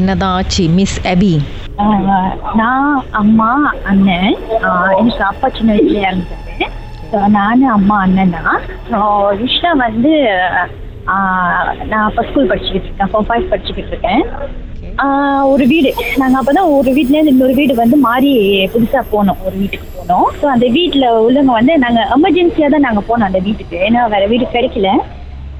என்னதான் ஆச்சு மிஸ் அபி நான் அம்மா அண்ணன் எனக்கு அப்பா சின்ன வயசுல So, நானு அம்மா அண்ணன் தான். வந்து நான் அப்போ ஸ்கூல் படிச்சுக்கிட்டு இருக்கேன். ஃபோர் ஃபைவ் படிச்சுக்கிட்டு இருக்கேன். ஒரு வீடு. நாங்கள் அப்போ தான் ஒரு வீட்லேருந்து இன்னொரு வீடு வந்து மாறி புதுசாக போனோம். ஒரு வீட்டுக்கு போனோம். ஸோ அந்த வீட்டில் உள்ளவங்க வந்து நாங்கள் எமர்ஜென்சியாக தான் நாங்கள் போனோம் அந்த வீட்டுக்கு. ஏன்னா வேற வீடு கிடைக்கல.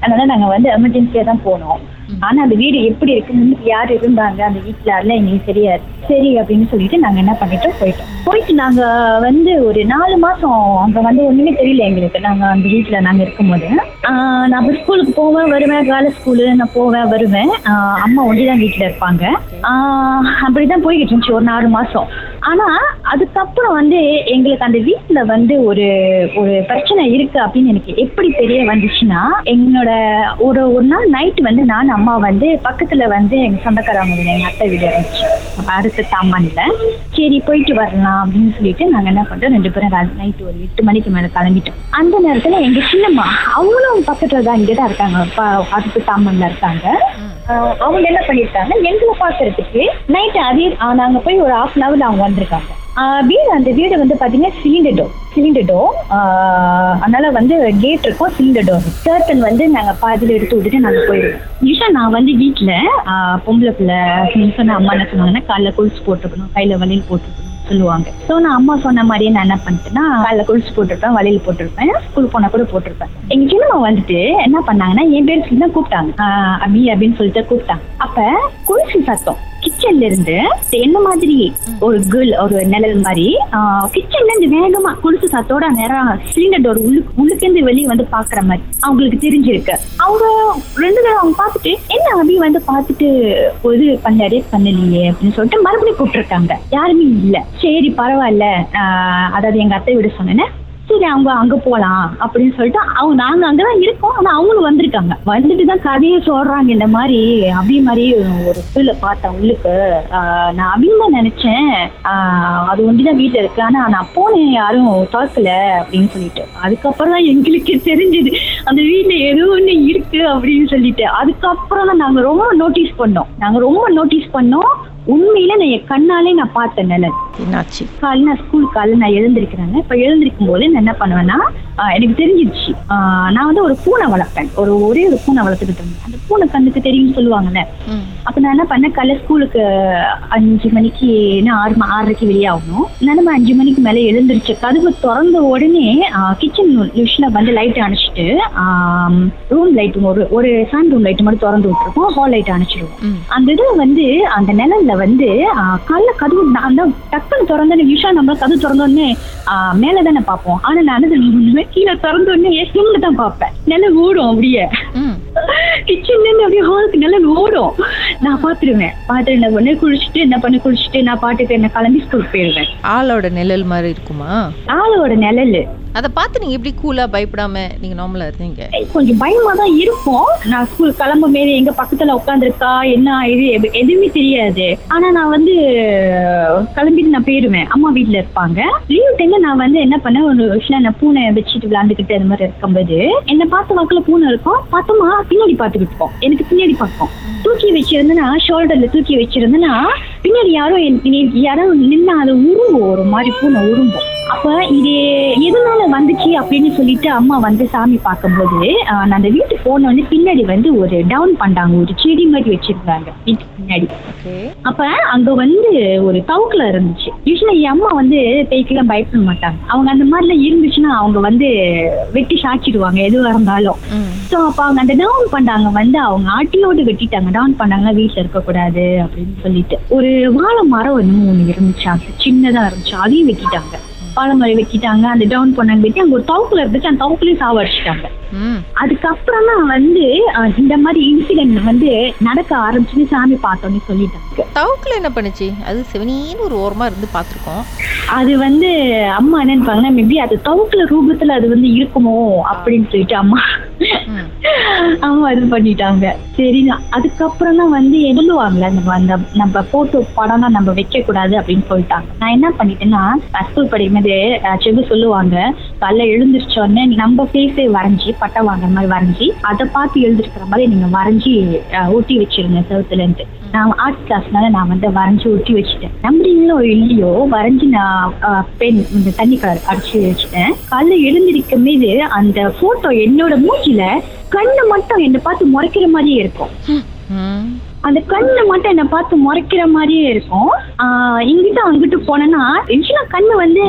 அதனால நாங்கள் வந்து எமர்ஜென்சியாக தான் போனோம். ஆனால் அந்த வீடு எப்படி இருக்கு முன்னுக்கு யார் இருந்தாங்க அந்த வீட்டில் அதெல்லாம் எங்களுக்கு தெரியாது. சரி அப்படின்னு சொல்லிட்டு நாங்கள் என்ன பண்ணிட்டோம் போயிட்டோம். போயிட்டு நாங்கள் வந்து ஒரு நாலு மாதம் அங்கே வந்து ஒன்றுமே தெரியல எங்களுக்கு. நாங்கள் அந்த வீட்டில் நாங்கள் இருக்கும்போது. நான் அப்போ ஸ்கூலுக்கு போவேன் வருவேன் காலை ஸ்கூலு நான் போவேன் வருவேன். அம்மா ஒண்டி தான் வீட்டில் இருப்பாங்க அப்படிதான் போய்கிட்டு இருந்துச்சு ஒரு நாலு மாதம் ஆனால் அதுக்கப்புறம் வந்து எங்களுக்கு அந்த வீட்டில் வந்து ஒரு ஒரு பிரச்சனை இருக்கு அப்படின்னு எனக்கு எப்படி தெரிய வந்துச்சுன்னா எங்களோட ஒரு ஒரு நாள் நைட் வந்து நான் அம்மா வந்து பக்கத்துல வந்து எங்க சொந்தக்காரங்க வீடு எங்க அத்தை வீடு இருந்துச்சு. அடுத்த தாமான்ல சரி போயிட்டு வரலாம் அப்படின்னு சொல்லிட்டு நாங்க என்ன பண்றோம் ரெண்டு பேரும் நைட் ஒரு எட்டு மணிக்கு மேல கிளம்பிட்டோம். அந்த நேரத்துல எங்க சின்னம்மா அவங்களும் பக்கத்துல தான் இங்கே தான் இருக்காங்க அடுத்த தாமன்ல இருக்காங்க. அவங்க என்ன பண்ணிருக்காங்க? எங்களை பாக்குறதுக்கு நைட் அதே நாங்கள் நாங்க போய் ஒரு ஹாஃப் அன் ஹவர் அவங்க வந்திருக்காங்க. வீடு அந்த வீடு வந்து பாத்தீங்கன்னா சிலிண்டர் டோர் சிலிண்டர் டோர் அதனால வந்து கேட் இருக்கும் சிலிண்டர் டோர் கர்டன் வந்து நாங்க பாதியில் எடுத்து விட்டுட்டு நாங்க போயிடுவோம் ஈஷா நான் வந்து வீட்டுல பொம்பளை பிள்ளை சொன்ன அம்மா என்ன சொன்னாங்கன்னா காலைல கொலுசு போட்டுக்கணும் கையில வளையல் போட்டுக்கணும் சொல்லுவாங்க. ஸோ நான் அம்மா சொன்ன மாதிரியே நான் என்ன பண்ணிட்டேன்னா காலைல குளிச்சு போட்டிருப்பேன் வழியில் போட்டிருப்பேன் ஸ்கூல் போனா கூட போட்டிருப்பேன். எங்க சின்னம்மா வந்துட்டு என்ன பண்ணாங்கன்னா என் பேர் சொல்லி தான் கூப்பிட்டாங்க. அபி அப்படின்னு சொல்லிட்டு கூப்பிட்டாங்க. அப்ப குளிச்சு சத்தம் கிச்சன்ல இருந்து என்ன மாதிரி ஒரு கேர்ள் ஒரு நிழல் மாதிரி கிச்சன்ல இருந்து வேகமா கொலுசு சத்தோட நேரம் சிலிண்டர் டோர் உள்ளுக்கு உள்ளுக்கேந்து வெளியே வந்து பாக்குற மாதிரி அவங்களுக்கு தெரிஞ்சிருக்கு. அவங்க ரெண்டு நாள் அவங்க பார்த்துட்டு என்ன அபி வந்து பார்த்துட்டு இது பண்ணாரு பண்ணலையே அப்படின்னு சொல்லிட்டு மறுபடியும் கூப்பிட்டுருக்காங்க. யாருமே இல்ல. சரி பரவாயில்ல. அதாவது எங்க அத்தை விட சொன்னேன்னு சரி அவங்க அங்க போலாம் அப்படின்னு சொல்லிட்டு அவங்க நாங்க அங்கதான் இருக்கோம். ஆனா அவங்களும் வந்திருக்காங்க. வந்துட்டு தான் கதையை சொல்றாங்க. இந்த மாதிரி அபி மாதிரி ஒரு பிள்ளை பார்த்தேன் உள்ளுக்கு. நான் அபின்னு நினைச்சேன். அது ஒண்டிதான் வீட்டுல இருக்கு. ஆனா நான் போனேன் யாரும் திறக்கல அப்படின்னு சொல்லிட்டு. அதுக்கப்புறம் தான் எங்களுக்கு தெரிஞ்சது. அந்த வீட்டுல ஏதோ ஒண்ணு இருக்கு அப்படின்னு சொல்லிட்டு. அதுக்கப்புறம் தான் நாங்க ரொம்ப நோட்டீஸ் பண்ணோம். நாங்க ரொம்ப நோட்டீஸ் பண்ணோம். உண்மையில நான் என் கண்ணாலே நான் பார்த்தேன் நிழல். என்னாச்சு? காலையில் நான் ஸ்கூல் காலையில் நான் எழுந்திருக்கிறேங்க. இப்போ எழுந்திருக்கும் போது நான் என்ன பண்ணுவேன்னா எனக்கு தெரிஞ்சிருச்சு ஆஹ் நான் வந்து ஒரு பூனை வளர்ப்பேன். ஒரு ஒரே ஒரு பூனை வளர்த்துக்கிட்டு இருந்தேன். அந்த பூனை கண்ணுக்கு தெரியும்னு சொல்லுவாங்கல்ல. அப்போ நான் என்ன பண்ணேன்? காலைல ஸ்கூலுக்கு அஞ்சு மணிக்கு ஆறு ஆறரைக்கு வெளியே ஆகணும் நான் அஞ்சு மணிக்கு மேலே எழுந்திருச்சு கதவு திறந்த உடனே கிச்சன் லிஷ்ல வந்து லைட் அணைச்சிட்டு ரூம் லைட் ஒரு ஒரு ஃபேன் ரூம் லைட் மட்டும் திறந்து விட்டுருக்கோம் ஹால் லைட் அணைச்சிடுவோம். அந்த இது வந்து அந்த நிழல்ல வந்து காலைல கதவு நான் அந்த டக்குன்னு திறந்தோடனே விஷா நம்ம கதவு திறந்தோடனே மேல தானே பார்ப்போம். ஆனா நான் பண்ணுவேன் கீழே திறந்தோடனே எஸ்எம்ல தான் பார்ப்பேன். நிழல் ஓடும் அப்படியே. கிச்சன்ல இருந்து அப்படியே ஹாலுக்கு நிழல் ஓடும். நான் பாத்துருவேன் பார்த்துட்டு என்ன பண்ணு குளிச்சுட்டு என்ன பண்ணி குளிச்சுட்டு நான் பாட்டுக்கு என்ன கிளம்பி ஸ்கூலுக்கு போயிடுவேன். ஆளோட நிழல் மாதிரி இருக்குமா? ஆளோட நிழல். அதை பார்த்து நீங்க எப்படி கூலா பயப்படாம நீங்க நார்மலா இருந்தீங்க? கொஞ்சம் பயமா தான் இருக்கும். நான் ஸ்கூல் கிளம்பும் போது எங்க பக்கத்துல உட்காந்துருக்கா என்ன இது எது- எதுவுமே தெரியாது. ஆனா நான் வந்து கிளம்பிட்டு நான் போயிடுவேன். அம்மா வீட்ல இருப்பாங்க. லீவ் டைம்ல நான் வந்து என்ன பண்ணேன் ஒரு விஷயம் நான் பூனை வச்சுட்டு விளையாண்டுக்கிட்டு அது மாதிரி இருக்கும்போது என்ன பார்த்த வாக்குல பூனை இருக்கும். பார்த்தோமா பின்னாடி பார்த்துக்கிட்டு இருக்கோம். எனக்கு பின்னாடி பார்க்கும் தூக்கி வந்து நான் ஷோல்டர்ல தூக்கி வச்சிருந்தேன்னா பின்னாடி யாரோ யாரோ நின்னா அது உருவும் ஒரு மாதிரி பூனை உருவும். அப்ப இதே வந்துச்சு அப்படின்னு சொல்லிட்டு அம்மா வந்து சாமி பார்க்கும்போது அந்த வீட்டுக்கு போனோடனே பின்னாடி வந்து ஒரு டவுன் பண்ணாங்க ஒரு செடி மாதிரி வச்சிருந்தாங்க வீட்டுக்கு பின்னாடி. அப்ப அங்க வந்து ஒரு தவுக்குல இருந்துச்சு. யூஸ்வலா என் அம்மா வந்து பேய்க்கெல்லாம் பயப்பட மாட்டாங்க. அவங்க அந்த மாதிரிலாம் இருந்துச்சுன்னா அவங்க வந்து வெட்டி சாச்சிடுவாங்க எதுவா இருந்தாலும். ஸோ அப்போ அவங்க அந்த டவுன் பண்ணாங்க வந்து அவங்க ஆட்டியோடு வெட்டிட்டாங்க. டவுன் பண்ணாங்கன்னா வீட்டில் இருக்கக்கூடாது அப்படின்னு சொல்லிட்டு. ஒரு வாழை மரம் என்னமோ ஒன்று இருந்துச்சு. சின்னதாக இருந்துச்சு. அதையும் வெட்டிட்டாங்க. வாழை மரம் வெட்டிட்டாங்க அந்த டவுன் பண்ணாங்க வெட்டி அங்கே ஒரு தவுக்குல இருந்துச்சு. அந்த தவுக்குலையும் சாவடிச்சிட்டாங்க அதுக்கப்புறம் வந்து இந்த மாதிரி இன்சிடென்ட் வந்து நடக்க ஆரம்பிச்சுன்னு சாமி பார்த்தோன்னு சொல்லிட்டாங்க. தவுக்குல என்ன பண்ணுச்சு? அது செவனின்னு ஒரு ஓரமா இருந்து பார்த்துருக்கோம். அது வந்து அம்மா என்ன நினைப்பாங்கன்னா மேபி அது தவுக்குல ரூபத்துல அது வந்து இருக்குமோ? அப்படின்னு சொல்லிட்டு அம்மா. அம்மா இது பண்ணிட்டாங்க. சரி நான் அதுக்கப்புறம் தான் வந்து சொல்லுவாங்கல்ல நம்ம அந்த நம்ம போட்டோ படம்லாம் நம்ம வைக்க கூடாது அப்படின்னு சொல்லிட்டாங்க. நான் என்ன பண்ணிட்டேன்னா ஸ்கூல் படிக்கும்போது அஹ், செகு சொல்லுவாங்க. காலைல எழுந்திரிச்ச நம்ம ஃபேஸே வரைஞ்சி பட்டை வாங்குற மாதிரி வரைஞ்சி அதை பார்த்து எழுந்திருக்கிற மாதிரி நீங்க வரைஞ்சி ஊட்டி ஒட்டி வச்சிருங்க இருந்து நான் ஆர்ட் கிளாஸ்னால நான் வந்து வரைஞ்சி ஒட்டி வச்சுட்டேன். நம்புறீங்களோ இல்லையோ வரைஞ்சி நான் பென் இந்த தண்ணி கலர் அடிச்சு வச்சுட்டேன். காலைல எழுந்திருக்கும் மீது அந்த போட்டோ என்னோட மூச்சில கண்ணு மட்டும் என்னை பார்த்து முறைக்கிற மாதிரியே இருக்கும். அந்த கண்ணு மட்டும் என்னை பார்த்து முறைக்கிற மாதிரியே இருக்கும். இங்கிட்ட இங்கிட்டு அங்கிட்டு போனேன்னா யூஸ்வலா கண்ணு வந்து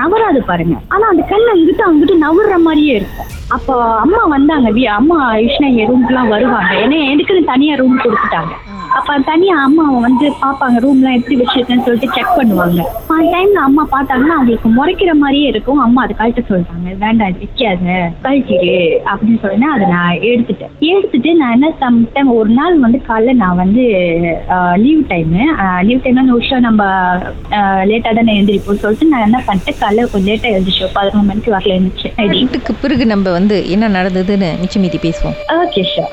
நவராது பாருங்க. ஆனா அந்த கண்ணு இங்கிட்டு அங்கிட்டு நவர்ற மாதிரியே இருக்கும். அப்போ அம்மா வந்தாங்க அம்மா யூஸ்வலா என் ரூம்க்குலாம் வருவாங்க. ஏன்னா எனக்குன்னு தனியா ரூம் கொடுத்துட்டாங்க. அப்ப தனியா அம்மா வந்து பாப்பாங்க. ரூம்லாம் எப்படி வச்சிருக்கேன்னு சொல்லிட்டு செக் பண்ணுவாங்க. அந்த டைம்ல அம்மா பார்த்தாங்கன்னா அவங்களுக்கு முறைக்கிற மாதிரியே இருக்கும். அம்மா அதை கழட்ட சொல்லிட்டாங்க வேண்டாம் இது வைக்காத. கழட்டிடு அப்படின்னு சொன்னா அதை நான் எடுத்துட்டேன். எடுத்துட்டு நான் என்ன சம்டைம் ஒரு நாள் வந்து காலைல நான் வந்து லீவ் டைமு லீவ் டைம்ல விஷயம் நம்ம லேட்டாக தானே எழுந்திரிப்போம் சொல்லிட்டு நான் என்ன பண்ணிட்டேன் காலைல கொஞ்சம் லேட்டாக எழுந்திரிச்சோம் பதினொன்று மணிக்கு வரல எழுந்திரிச்சேன் வீட்டுக்கு பிறகு நம்ம வந்து என்ன நடந்ததுன்னு மிச்சம் மீதி பேசுவோம். Okay sure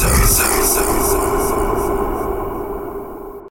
Mixer. Mixer. Mixer.